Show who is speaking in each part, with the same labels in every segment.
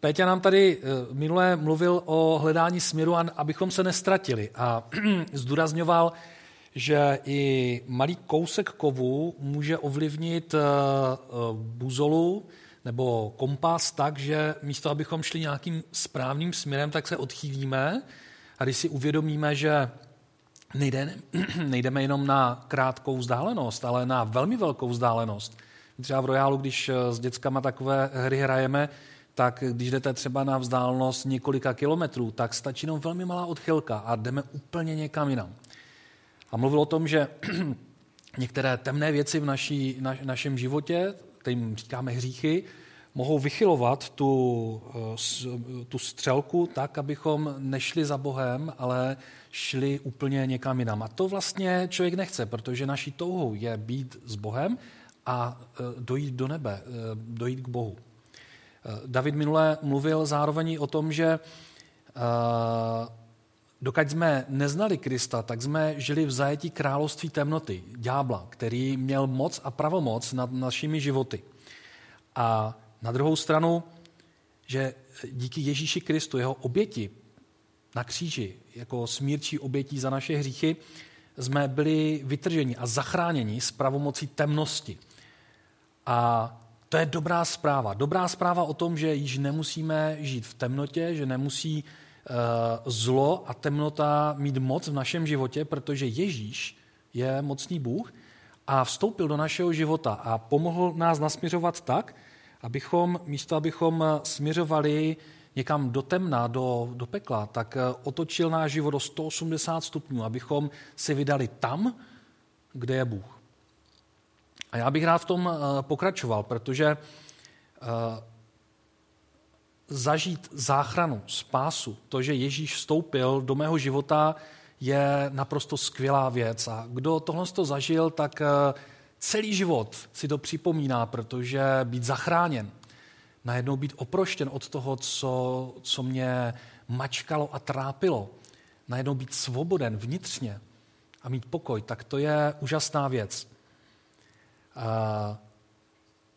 Speaker 1: Péťa nám tady minule mluvil o hledání směru, abychom se nestratili a zdůrazňoval, že i malý kousek kovu může ovlivnit buzolu nebo kompas tak, že místo, abychom šli nějakým správným směrem, tak se odchýlíme a když si uvědomíme, že nejde, nejdeme jenom na krátkou vzdálenost, ale na velmi velkou vzdálenost. Třeba v Royálu, když eh, s dětskama takové hry hrajeme, tak když jdete třeba na vzdálenost několika kilometrů, tak stačí jenom velmi malá odchylka a jdeme úplně někam jinam. A mluvil o tom, že některé temné věci v naší, na, našem životě, kterým říkáme hříchy, mohou vychylovat tu, eh, tu střelku tak, abychom nešli za Bohem, ale šli úplně někam jinam. A to vlastně člověk nechce, protože naší touhou je být s Bohem a eh, dojít do nebe, eh, dojít k Bohu. David minule mluvil zároveň o tom, že dokud jsme neznali Krista, tak jsme žili v zajetí království temnoty, ďábla, který měl moc a pravomoc nad našimi životy. A na druhou stranu, že díky Ježíši Kristu, jeho oběti na kříži, jako smírčí obětí za naše hříchy, jsme byli vytrženi a zachráněni z pravomocí temnosti. A to je dobrá zpráva. Dobrá zpráva o tom, že již nemusíme žít v temnotě, že nemusí uh, zlo a temnota mít moc v našem životě, protože Ježíš je mocný Bůh a vstoupil do našeho života a pomohl nás nasměřovat tak, abychom místo, abychom směřovali někam do temna, do, do pekla, tak eh, otočil náš život do 180 stupňů, abychom si vydali tam, kde je Bůh. A já bych rád v tom eh, pokračoval, protože eh, zažít záchranu, spásu, to, že Ježíš vstoupil do mého života, je naprosto skvělá věc. A kdo tohle to zažil, tak celý život si to připomíná, protože být zachráněn, najednou být oproštěn od toho, co, co mě mačkalo a trápilo, najednou být svoboden vnitřně a mít pokoj, tak to je úžasná věc.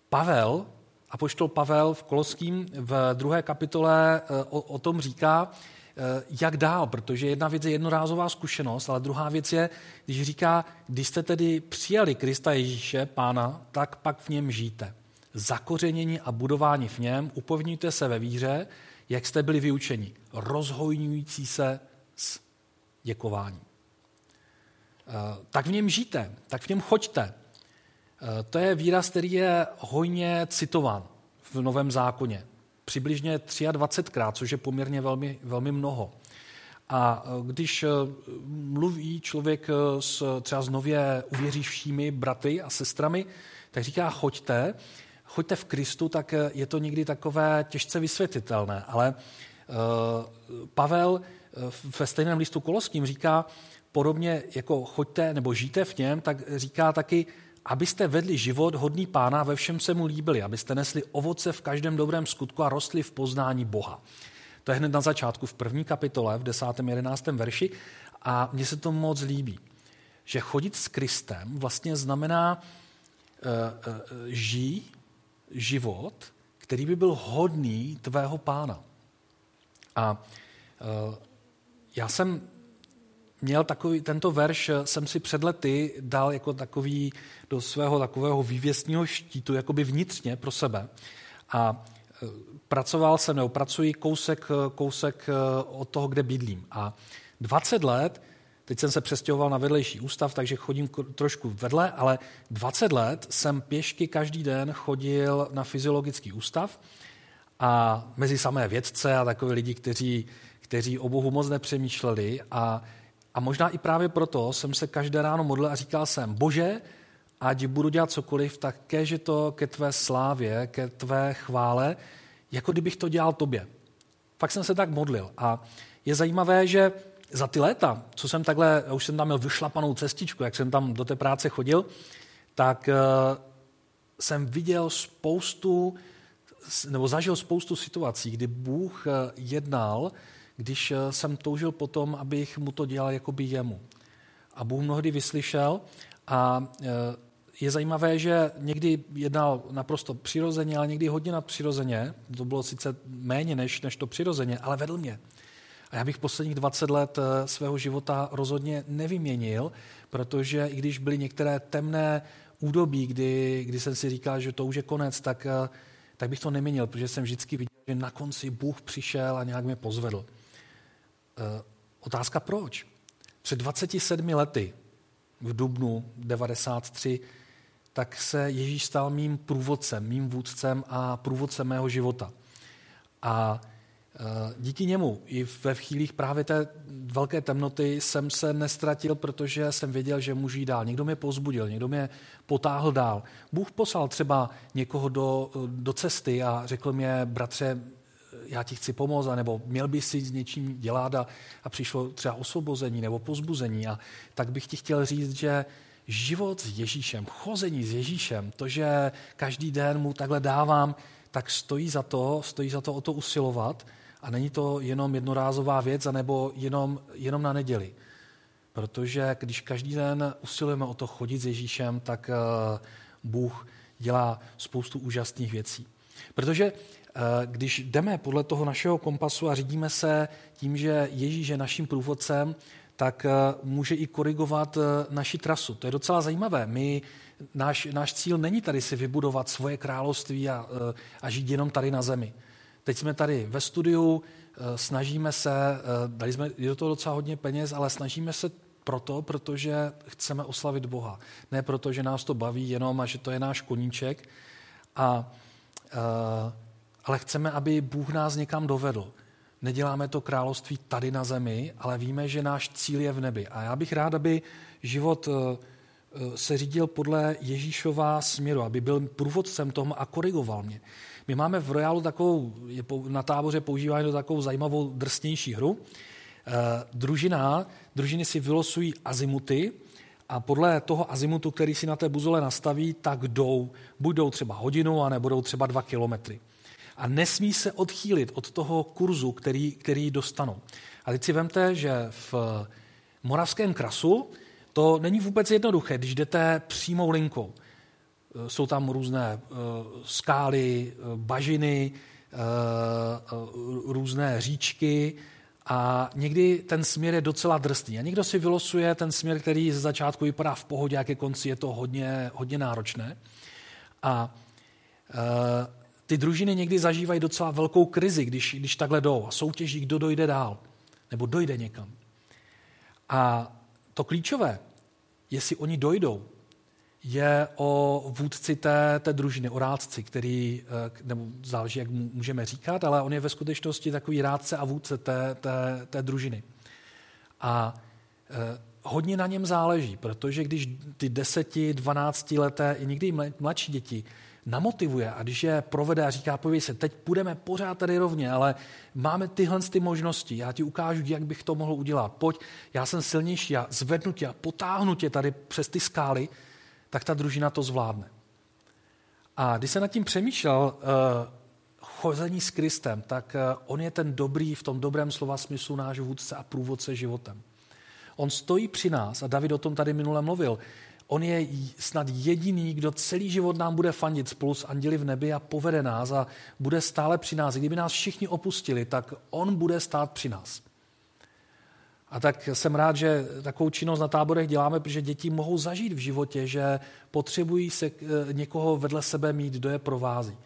Speaker 1: Pavel, apoštol Pavel v Koloským v druhé kapitole e, o, o tom říká, Eh, jak dál, protože jedna věc je jednorázová zkušenost, ale druhá věc je, když říká, když jste tedy přijali Krista Ježíše, pána, tak pak v něm žijte. Zakořenění a budování v něm, upovňujte se ve víře, jak jste byli vyučeni, rozhojňující se s děkováním. Eh, tak v něm žijte, tak v něm choďte. Eh, to je výraz, který je hojně citován v Novém zákoně přibližně 23krát, což je poměrně velmi, velmi mnoho. A e, když e, mluví člověk s, třeba s nově uvěříšími bratry a sestrami, tak říká choďte, choďte v Kristu, tak je to někdy takové těžce vysvětlitelné. Ale Pavel ve stejném listu Koloským říká, podobně jako choďte nebo žijte v něm, tak říká taky abyste vedli život hodný pána, ve všem se mu líbili, abyste nesli ovoce v každém dobrém skutku a rostli v poznání Boha. To je hned na začátku v první kapitole, v 10. 11. verši a mně se to moc líbí, že chodit s Kristem vlastně znamená uh, uh, život, který by byl hodný tvého pána. A uh, já jsem měl takový, tento verš jsem si před lety dal jako takový do svého takového vývěstního štítu, jakoby vnitřně pro sebe. A e, pracoval jsem, nebo pracuji kousek, kousek e, od toho, kde bydlím. A 20 let, teď jsem se přestěhoval na vedlejší ústav, takže chodím trošku vedle, ale 20 let jsem pěšky každý den chodil na fyziologický ústav a mezi samé vědce a takové lidi, kteří, kteří o Bohu moc nepřemýšleli a a možná i právě proto jsem se každé ráno modlil a říkal jsem, bože, ať budu dělat cokoliv, tak keže to ke tvé slávě, ke tvé chvále, jako kdybych to dělal tobě. Fakt jsem se tak modlil. A je zajímavé, že za ty léta, co jsem takhle, už jsem tam měl vyšlapanou cestičku, jak jsem tam do té práce chodil, tak uh, jsem viděl spoustu, nebo zažil spoustu situací, kdy Bůh uh, jednal když eh, jsem toužil potom, abych mu to dělal jakoby jemu. A Bůh mnohdy vyslyšel a eh, je zajímavé, že někdy jednal naprosto přirozeně, ale někdy hodně nadpřirozeně. To bylo sice méně než, než to přirozeně, ale vedl mě. A já bych posledních 20 let eh, svého života rozhodně nevyměnil, protože i když byly některé temné údobí, kdy, kdy jsem si říkal, že to už je konec, tak, tak bych to neměnil, protože jsem vždycky viděl, že na konci Bůh přišel a nějak mě pozvedl. Eh, otázka proč? Před 27 lety, v dubnu 93, tak se Ježíš stal mým průvodcem, mým vůdcem a průvodcem mého života. A Eh, díky němu i ve chvílích právě té velké temnoty jsem se nestratil, protože jsem věděl, že můžu jít dál. Někdo mě pozbudil, někdo mě potáhl dál. Bůh poslal třeba někoho do, do cesty a řekl mě, bratře, já ti chci pomoct, nebo měl by si s něčím dělat a, a přišlo třeba osvobození nebo pozbuzení. A tak bych ti chtěl říct, že život s Ježíšem, chození s Ježíšem, to, že každý den mu takhle dávám, tak stojí za to, stojí za to o to usilovat – a není to jenom jednorázová věc, anebo jenom, jenom na neděli. Protože když každý den usilujeme o to chodit s Ježíšem, tak eh, Bůh dělá spoustu úžasných věcí. Protože když jdeme podle toho našeho kompasu a řídíme se tím, že Ježíš je naším průvodcem, tak eh, může i korigovat naši trasu. To je docela zajímavé. My, náš, náš cíl není tady si vybudovat svoje království a, a žít jenom tady na zemi. Teď jsme tady ve studiu, eh, snažíme se, eh, dali jsme do toho docela hodně peněz, ale snažíme se proto, protože chceme oslavit Boha. Ne proto, že nás to baví jenom a že to je náš koníček, a, eh, ale chceme, aby Bůh nás někam dovedl. Neděláme to království tady na zemi, ale víme, že náš cíl je v nebi. A já bych rád, aby život se řídil podle Ježíšova směru, aby byl průvodcem tomu a korigoval mě. My máme v Royalu takovou, je na táboře používáme to takovou zajímavou drsnější hru. E, družina, družiny si vylosují azimuty a podle toho azimutu, který si na té buzole nastaví, tak jdou, buď jdou třeba hodinu, a nebudou třeba dva kilometry. A nesmí se odchýlit od toho kurzu, který, který dostanou. A teď si vemte, že v moravském krasu to není vůbec jednoduché, když jdete přímou linkou. Eh, jsou tam různé eh, skály, eh, bažiny, různé říčky a někdy ten směr je docela drsný. A někdo si vylosuje ten směr, který ze začátku vypadá v pohodě, a ke konci je to hodně, hodně náročné. A ty družiny někdy zažívají docela velkou krizi, když, když takhle jdou a soutěží, kdo dojde dál, nebo dojde někam. A to klíčové, jestli oni dojdou, je o vůdci té, té družiny, o rádci, který, eh, nebo záleží, jak můžeme říkat, ale on je ve skutečnosti takový rádce a vůdce té, té, té družiny. A eh, hodně na něm záleží, protože když ty deseti, dvanácti leté i někdy mladší děti namotivuje a když je provede a říká, pověj se, teď půjdeme pořád tady rovně, ale máme tyhle ty možnosti, já ti ukážu, jak bych to mohl udělat. Pojď, já jsem silnější, já zvednu tě a potáhnu tě tady přes ty skály, tak ta družina to zvládne. A když se nad tím přemýšlel uh, chození s Kristem, tak uh, on je ten dobrý, v tom dobrém slova smyslu náš vůdce a průvodce životem. On stojí při nás, a David o tom tady minule mluvil, on je snad jediný, kdo celý život nám bude fandit spolu s anděli v nebi a povede nás a bude stále při nás. Kdyby nás všichni opustili, tak on bude stát při nás. A tak jsem rád, že takovou činnost na táborech děláme, protože děti mohou zažít v životě, že potřebují se eh, někoho vedle sebe mít, kdo je provází.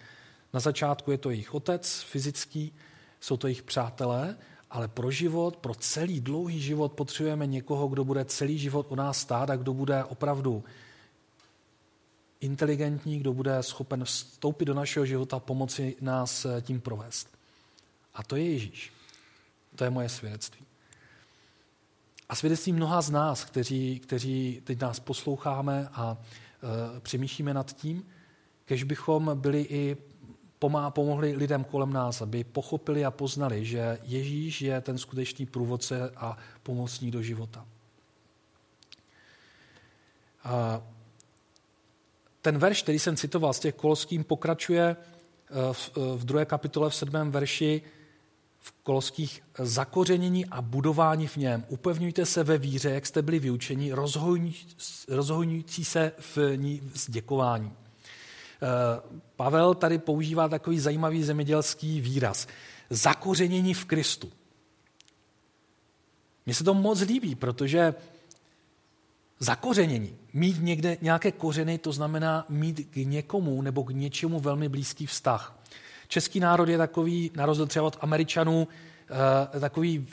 Speaker 1: Na začátku je to jejich otec fyzický, jsou to jejich přátelé, ale pro život, pro celý dlouhý život potřebujeme někoho, kdo bude celý život u nás stát a kdo bude opravdu inteligentní, kdo bude schopen vstoupit do našeho života a pomoci nás eh, tím provést. A to je Ježíš. To je moje svědectví. A svědectví mnoha z nás, kteří, kteří teď nás posloucháme a e, přemýšlíme nad tím, kež bychom byli i pomohli lidem kolem nás, aby pochopili a poznali, že Ježíš je ten skutečný průvodce a pomocník do života. Ten verš, který jsem citoval z těch koloským, pokračuje e, v, e, v druhé kapitole v sedmém verši v Koloských zakořenění a budování v něm. Upevňujte se ve víře, jak jste byli vyučeni, rozhojňující se v ní s děkování. Eh, Pavel tady používá takový zajímavý zemědělský výraz. Zakořenění v Kristu. Mně se to moc líbí, protože zakořenění, mít někde nějaké kořeny, to znamená mít k někomu nebo k něčemu velmi blízký vztah. Český národ je takový, na rozdíl třeba od Američanů, takový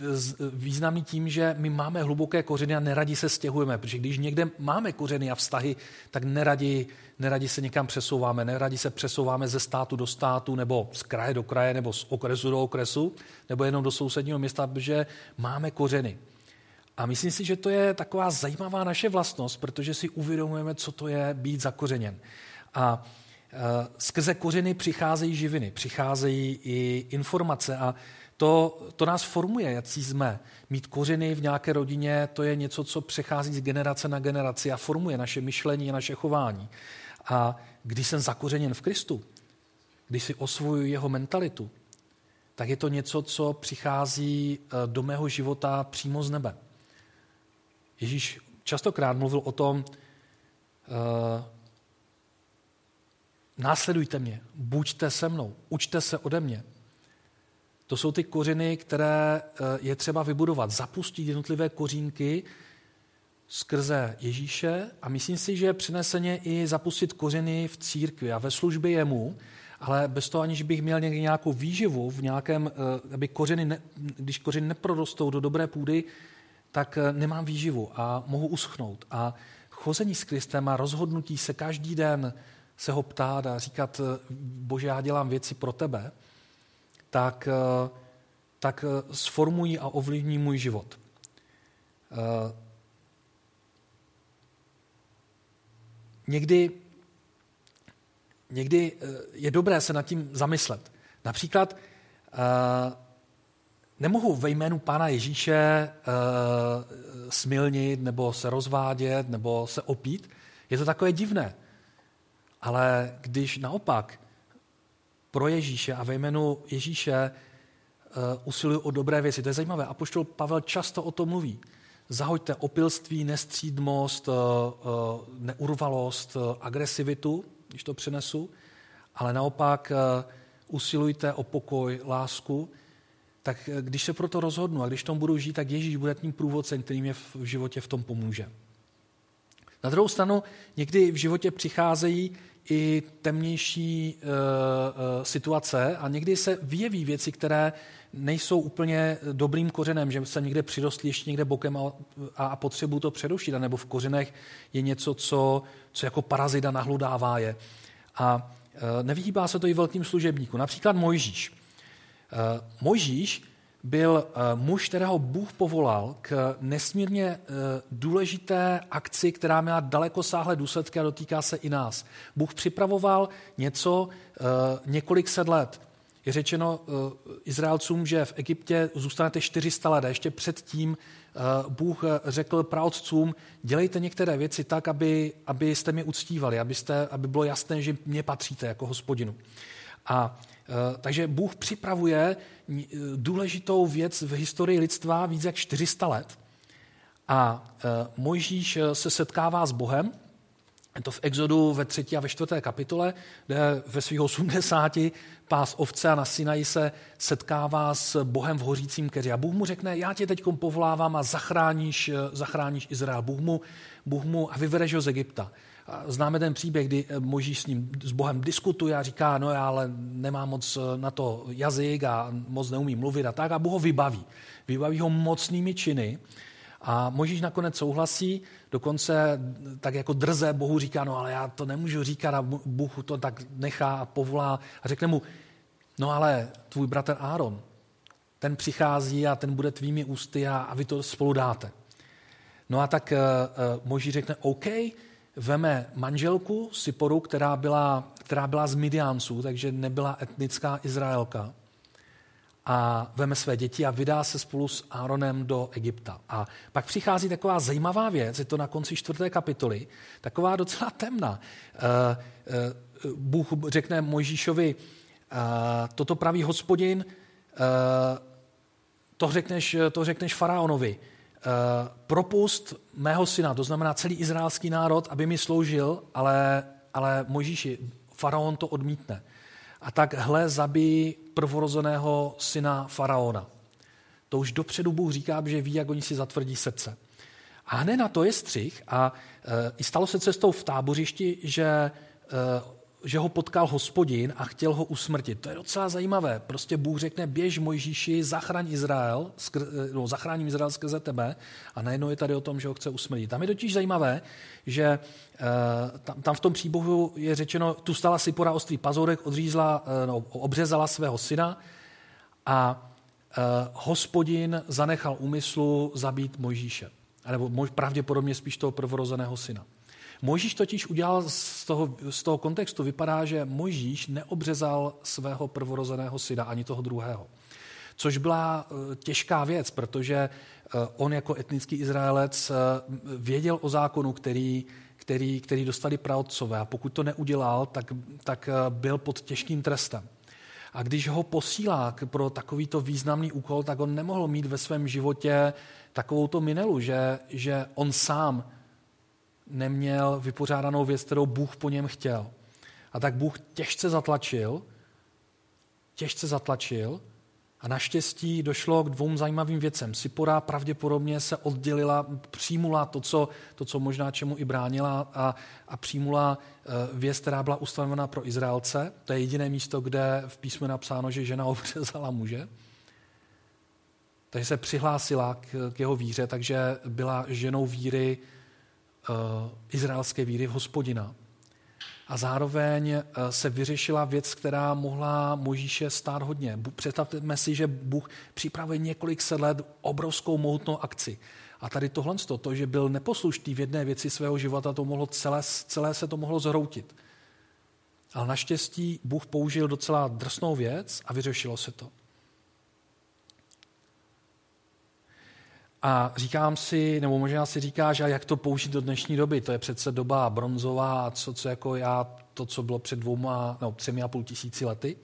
Speaker 1: významný tím, že my máme hluboké kořeny a neradi se stěhujeme, protože když někde máme kořeny a vztahy, tak neradi, neradi se někam přesouváme, neradi se přesouváme ze státu do státu, nebo z kraje do kraje, nebo z okresu do okresu, nebo jenom do sousedního města, protože máme kořeny. A myslím si, že to je taková zajímavá naše vlastnost, protože si uvědomujeme, co to je být zakořeněn. A Eh, skrze kořeny přicházejí živiny, přicházejí i informace a to, to nás formuje, jak jsme. Mít kořeny v nějaké rodině, to je něco, co přechází z generace na generaci a formuje naše myšlení a naše chování. A když jsem zakořeněn v Kristu, když si osvojuji jeho mentalitu, tak je to něco, co přichází eh, do mého života přímo z nebe. Ježíš častokrát mluvil o tom, eh, Následujte mě, buďte se mnou, učte se ode mě. To jsou ty kořeny, které eh, je třeba vybudovat. Zapustit jednotlivé kořínky skrze Ježíše a myslím si, že přineseně i zapustit kořeny v církvi a ve službě jemu, ale bez toho, aniž bych měl někdy nějakou výživu, v nějakém, eh, aby kořeny, ne, když kořeny neprorostou do dobré půdy, tak eh, nemám výživu a mohu uschnout. A chození s Kristem a rozhodnutí se každý den se ho ptát a říkat, bože, já dělám věci pro tebe, tak, eh, tak eh, sformují a ovlivní můj život. Někdy, někdy je dobré se nad tím zamyslet. Například nemohu ve jménu Pána Ježíše smilnit nebo se rozvádět nebo se opít. Je to takové divné. Ale když naopak pro Ježíše a ve jménu Ježíše uh, usiluju o dobré věci, to je zajímavé. Apoštol Pavel často o tom mluví. Zahoďte opilství, nestřídmost, uh, uh, neurvalost, agresivitu, když to přinesu, ale naopak usilujte o pokoj, lásku, tak když se proto rozhodnu a když tom budu žít, tak Ježíš bude tím průvodcem, který mě v životě v tom pomůže. Na druhou stranu někdy v životě přicházejí i temnější uh, uh, situace a někdy se vyjeví věci, které nejsou úplně dobrým kořenem, že se někde přirostli ještě někde bokem a, a, a to přerušit, nebo v kořenech je něco, co, co jako parazita nahludává je. A uh, nevyhýbá se to i velkým služebníkům. Například Mojžíš. Uh, Mojžíš byl eh, muž, kterého Bůh povolal k nesmírně eh, důležité akci, která měla daleko sáhlé důsledky a dotýká se i nás. Bůh připravoval něco eh, několik set let. Je řečeno Izraelcům, že v Egyptě zůstanete 400 let a ještě předtím Bůh řekl praotcům, dělejte některé věci tak, aby, abyste mě uctívali, abyste, aby bylo jasné, že mě patříte jako hospodinu. A takže Bůh připravuje eh, důležitou věc v historii lidstva víc jak 400 let. A eh, Mojžíš se setkává s Bohem, je to v Exodu ve třetí a ve čtvrté kapitole, kde ve svých 80 pás ovce a na Sinaji se setkává s Bohem v hořícím keři. A Bůh mu řekne, já tě teď povolávám a zachráníš, zachráníš Izrael. Bůh mu, Bůh mu a vyvedeš ho z Egypta. Známe ten příběh, kdy Možíš s ním, s Bohem diskutuje a říká, no já ale nemám moc na to jazyk a moc neumím mluvit a tak a Bůh ho vybaví. Vybaví ho mocnými činy a Možíš nakonec souhlasí, dokonce tak jako drze Bohu říká, no ale já to nemůžu říkat a Bůh to tak nechá a povolá a řekne mu, no ale tvůj bratr Áron, ten přichází a ten bude tvými ústy a, a vy to spolu dáte. No a tak uh, uh, Moží řekne, OK, veme manželku Siporu, která byla, která byla z Midianců, takže nebyla etnická Izraelka, a veme své děti a vydá se spolu s Áronem do Egypta. A pak přichází taková zajímavá věc, je to na konci čtvrté kapitoly, taková docela temná. Eh, eh, Bůh řekne Mojžíšovi, eh, toto praví hospodin, to řekneš, to řekneš faraonovi. Propust mého syna, to znamená celý izraelský národ, aby mi sloužil, ale, ale Mojžíši, faraon to odmítne. A tak hle zabij prvorozeného syna faraona. To už dopředu Bůh říká, že ví, jak oni si zatvrdí srdce. A hned na to je střih a e, i stalo se cestou v tábořišti, že, e, že ho potkal hospodin a chtěl ho usmrtit. To je docela zajímavé. Prostě Bůh řekne, běž Mojžíši, zachraň Izrael, skr, e, no, zachráním Izrael skrze tebe a najednou je tady o tom, že ho chce usmrtit. Tam je totiž zajímavé, že e, tam, tam v tom příbohu je řečeno, tu stala si pora ostrý pazorek, odřízla, e, no, obřezala svého syna a Eh, hospodin zanechal úmyslu zabít Mojžíše. Nebo pravděpodobně spíš toho prvorozeného syna. Mojžíš totiž udělal z toho, z toho kontextu, vypadá, že Mojžíš neobřezal svého prvorozeného syna, ani toho druhého. Což byla eh, těžká věc, protože eh, on jako etnický Izraelec věděl o zákonu, který, který, který dostali praotcové a pokud to neudělal, tak, tak byl pod těžkým trestem. A když ho posílá pro takovýto významný úkol, tak on nemohl mít ve svém životě takovouto minelu, že, že on sám neměl vypořádanou věc, kterou Bůh po něm chtěl. A tak Bůh těžce zatlačil, těžce zatlačil a naštěstí došlo k dvou zajímavým věcem. Sipora pravděpodobně se oddělila, přijmula to, co, to, co možná čemu i bránila a, a přijmula eh, věc, která byla ustanovena pro Izraelce. To je jediné místo, kde v písmu je napsáno, že žena obřezala muže. Takže se přihlásila k, k jeho víře, takže byla ženou víry, izraelské víry v hospodina a zároveň eh, se vyřešila věc, která mohla Možíše stát hodně. Představme si, že Bůh připravuje několik set let obrovskou mohutnou akci. A tady tohle, to, že byl neposlušný v jedné věci svého života, to mohlo celé, celé se to mohlo zhroutit. Ale naštěstí Bůh použil docela drsnou věc a vyřešilo se to. A říkám si, nebo možná si říkáš, a jak to použít do dnešní doby? To je přece doba bronzová co, co jako já, to, co bylo před dvouma, no, třemi a půl tisíci lety.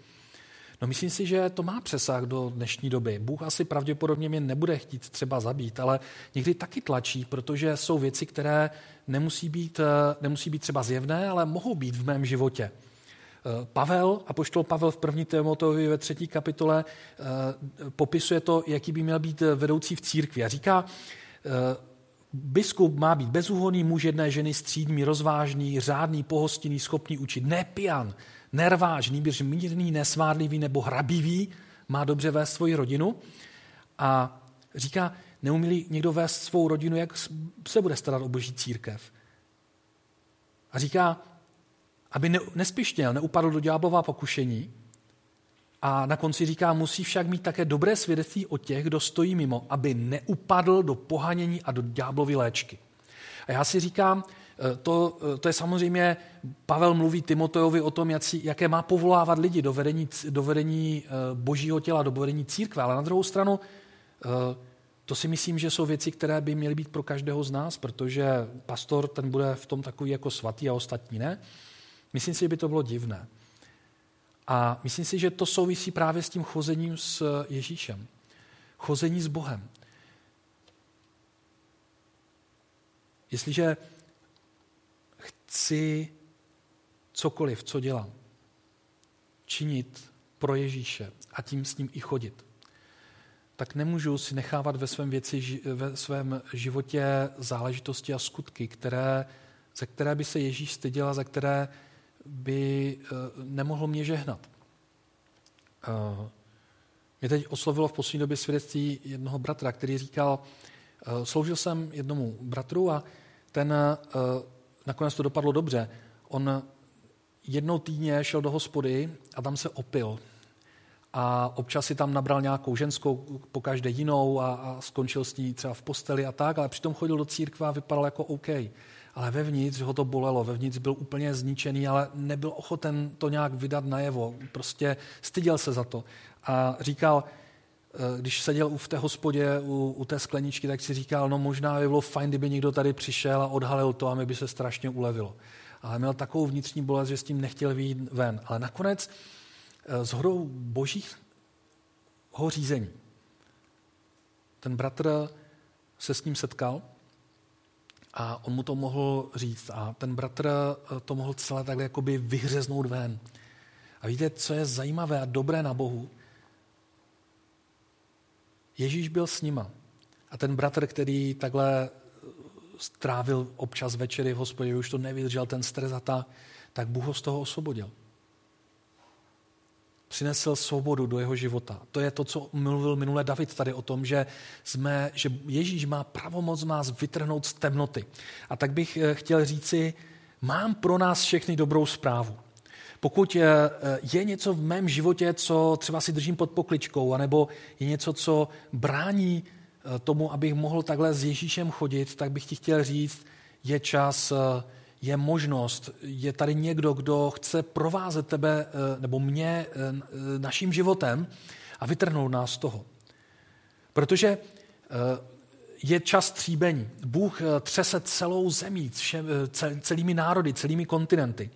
Speaker 1: No myslím si, že to má přesah do dnešní doby. Bůh asi pravděpodobně mě nebude chtít třeba zabít, ale někdy taky tlačí, protože jsou věci, které nemusí být, nemusí být třeba zjevné, ale mohou být v mém životě. Eh, Pavel, a poštol Pavel v první Timoteovi ve třetí kapitole eh, popisuje to, jaký by měl být vedoucí v církvi. A říká, eh, biskup má být bezúhonný muž jedné ženy, střídný, rozvážný, řádný, pohostinný, schopný učit, nepijan, nervážný, běž mírný, nesvádlivý nebo hrabivý, má dobře vést svoji rodinu. A říká, neumí někdo vést svou rodinu, jak se bude starat o boží církev. A říká, aby ne, nespištěl, neupadl do ďáblova pokušení. A na konci říká, musí však mít také dobré svědectví o těch, kdo stojí mimo, aby neupadl do pohanění a do ďáblovy léčky. A já si říkám, eh, to, eh, to je samozřejmě, Pavel mluví Timotejovi o tom, jaké má povolávat lidi do vedení, do vedení eh, božího těla, do vedení církve, ale na druhou stranu to si myslím, že jsou věci, které by měly být pro každého z nás, protože pastor ten bude v tom takový jako svatý a ostatní ne. Myslím si, že by to bylo divné. A myslím si, že to souvisí právě s tím chozením s Ježíšem. Chození s Bohem. Jestliže chci cokoliv, co dělám, činit pro Ježíše a tím s ním i chodit, tak nemůžu si nechávat ve svém, věci, ve svém životě záležitosti a skutky, které, ze které by se Ježíš styděl a za které by eh, nemohl mě žehnat. Eh, mě teď oslovilo v poslední době svědectví jednoho bratra, který říkal, eh, sloužil jsem jednomu bratru a ten nakonec to dopadlo dobře. On jednou týdně šel do hospody a tam se opil. A občas si tam nabral nějakou ženskou, po každé jinou a, a skončil s ní třeba v posteli a tak, ale přitom chodil do církve a vypadal jako OK ale vevnitř ho to bolelo, vevnitř byl úplně zničený, ale nebyl ochoten to nějak vydat najevo. Prostě styděl se za to. A říkal, eh, když seděl v té hospodě u, u té skleničky, tak si říkal, no možná by bylo fajn, kdyby někdo tady přišel a odhalil to a mi by se strašně ulevilo. Ale měl takovou vnitřní bolest, že s tím nechtěl vyjít ven. Ale nakonec s eh, hodou božího řízení ten bratr se s ním setkal a on mu to mohl říct a ten bratr to mohl celé takhle jakoby vyhřeznout ven. A víte, co je zajímavé a dobré na Bohu? Ježíš byl s nima. A ten bratr, který takhle strávil občas večery v hospodě, už to nevydržel, ten stres a ta, tak Bůh ho z toho osvobodil. Přinesl svobodu do jeho života. To je to, co mluvil minule David tady o tom, že, jsme, že Ježíš má pravomoc nás vytrhnout z temnoty. A tak bych eh, chtěl říci, mám pro nás všechny dobrou zprávu. Pokud eh, je něco v mém životě, co třeba si držím pod pokličkou, anebo je něco, co brání eh, tomu, abych mohl takhle s Ježíšem chodit, tak bych ti chtěl říct, je čas, eh, je možnost, je tady někdo, kdo chce provázet tebe nebo mě naším životem a vytrhnout nás z toho. Protože je čas tříbení. Bůh třese celou zemí, celými národy, celými kontinenty.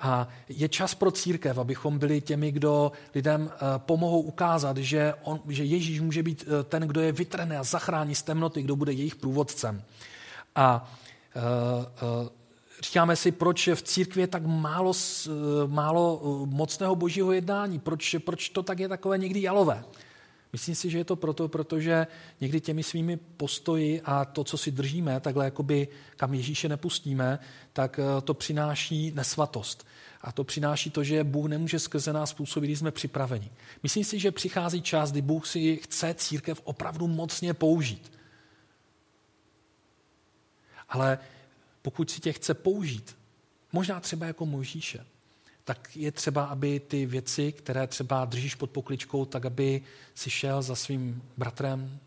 Speaker 1: A je čas pro církev, abychom byli těmi, kdo lidem eh, pomohou ukázat, že, on, že Ježíš může být eh, ten, kdo je vytrhne a zachrání z temnoty, kdo bude jejich průvodcem. A uh, uh, říkáme si, proč v církvi je tak málo, málo mocného božího jednání, proč, proč to tak je takové někdy jalové. Myslím si, že je to proto, protože někdy těmi svými postoji a to, co si držíme, takhle jakoby kam Ježíše nepustíme, tak eh, to přináší nesvatost. A to přináší to, že Bůh nemůže skrze nás způsobit, když jsme připraveni. Myslím si, že přichází čas, kdy Bůh si chce církev opravdu mocně použít. Ale pokud si tě chce použít, možná třeba jako Mojžíše, tak je třeba, aby ty věci, které třeba držíš pod pokličkou, tak aby si šel za svým bratrem,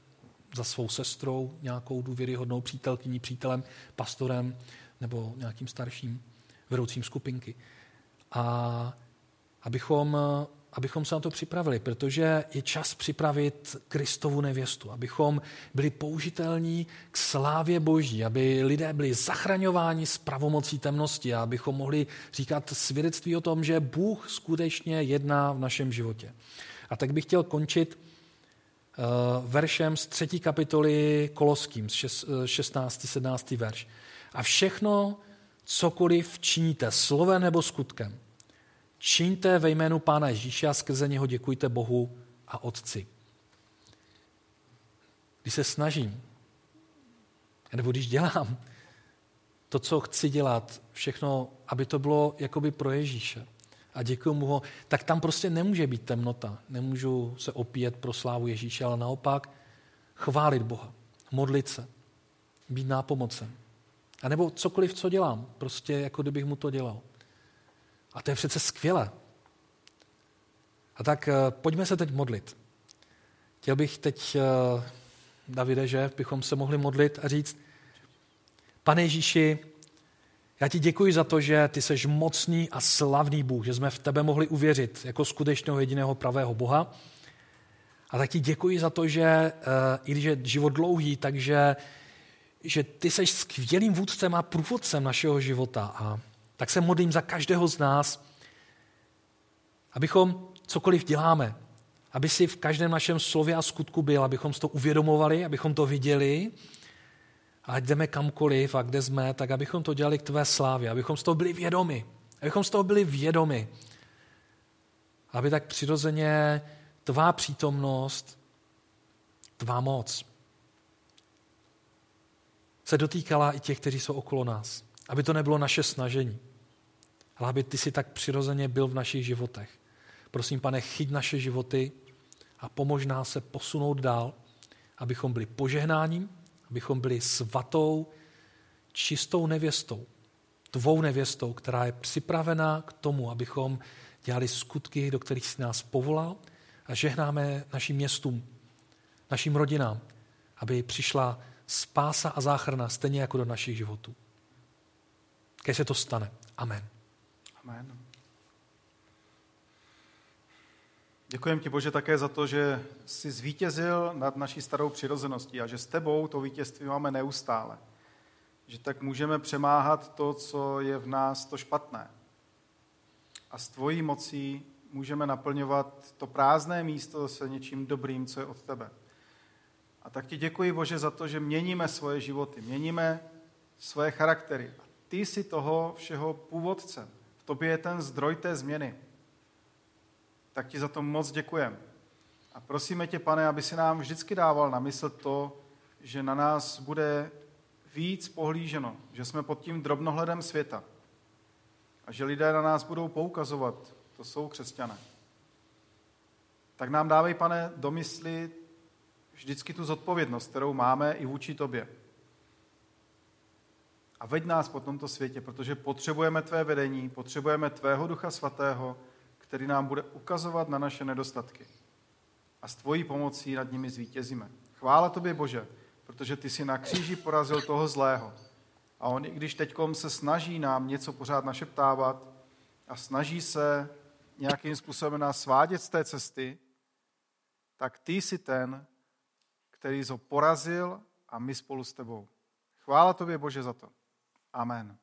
Speaker 1: za svou sestrou, nějakou důvěryhodnou přítelkyní, přítelem, pastorem nebo nějakým starším vedoucím skupinky. A abychom abychom se na to připravili, protože je čas připravit Kristovu nevěstu, abychom byli použitelní k slávě Boží, aby lidé byli zachraňováni z pravomocí temnosti a abychom mohli říkat svědectví o tom, že Bůh skutečně jedná v našem životě. A tak bych chtěl končit uh, veršem z třetí kapitoly Koloským, z 16. 17. verš. A všechno, cokoliv činíte slovem nebo skutkem, Čiňte ve jménu Pána Ježíše a skrze něho děkujte Bohu a Otci. Když se snažím, nebo když dělám to, co chci dělat, všechno, aby to bylo jakoby pro Ježíše a děkuji mu ho, tak tam prostě nemůže být temnota. Nemůžu se opíjet pro slávu Ježíše, ale naopak chválit Boha, modlit se, být nápomocen. A nebo cokoliv, co dělám, prostě jako kdybych mu to dělal. A to je přece skvělé. A tak eh, pojďme se teď modlit. Chtěl bych teď, eh, Davide, že bychom se mohli modlit a říct, pane Ježíši, já ti děkuji za to, že ty jsi mocný a slavný Bůh, že jsme v tebe mohli uvěřit jako skutečného jediného pravého Boha. A tak ti děkuji za to, že eh, i když je život dlouhý, takže že ty jsi skvělým vůdcem a průvodcem našeho života. A tak se modlím za každého z nás, abychom cokoliv děláme, aby si v každém našem slově a skutku byl, abychom to uvědomovali, abychom to viděli, a ať jdeme kamkoliv a kde jsme, tak abychom to dělali k tvé slávě, abychom z toho byli vědomi, abychom z toho byli vědomi, aby tak přirozeně tvá přítomnost, tvá moc se dotýkala i těch, kteří jsou okolo nás. Aby to nebylo naše snažení, ale aby ty si tak přirozeně byl v našich životech. Prosím, pane, chyť naše životy a pomož nás se posunout dál, abychom byli požehnáním, abychom byli svatou, čistou nevěstou, tvou nevěstou, která je připravená k tomu, abychom dělali skutky, do kterých jsi nás povolal a žehnáme našim městům, našim rodinám, aby přišla spása a záchrana stejně jako do našich životů. Když se to stane. Amen.
Speaker 2: Amen. Děkujeme ti, Bože, také za to, že jsi zvítězil nad naší starou přirozeností a že s tebou to vítězství máme neustále. Že tak můžeme přemáhat to, co je v nás to špatné. A s tvojí mocí můžeme naplňovat to prázdné místo se něčím dobrým, co je od tebe. A tak ti děkuji, Bože, za to, že měníme svoje životy, měníme svoje charaktery. A ty jsi toho všeho původcem. Tobě je ten zdroj té změny. Tak ti za to moc děkujeme. A prosíme tě, pane, aby si nám vždycky dával na mysl to, že na nás bude víc pohlíženo, že jsme pod tím drobnohledem světa a že lidé na nás budou poukazovat, to jsou křesťané. Tak nám dávej, pane, do mysli vždycky tu zodpovědnost, kterou máme i vůči tobě. A veď nás po tomto světě, protože potřebujeme tvé vedení, potřebujeme tvého ducha svatého, který nám bude ukazovat na naše nedostatky. A s tvojí pomocí nad nimi zvítězíme. Chvála tobě, Bože, protože ty si na kříži porazil toho zlého. A on, i když teď se snaží nám něco pořád našeptávat a snaží se nějakým způsobem nás svádět z té cesty, tak ty jsi ten, který ho porazil a my spolu s tebou. Chvála tobě, Bože, za to. Amen.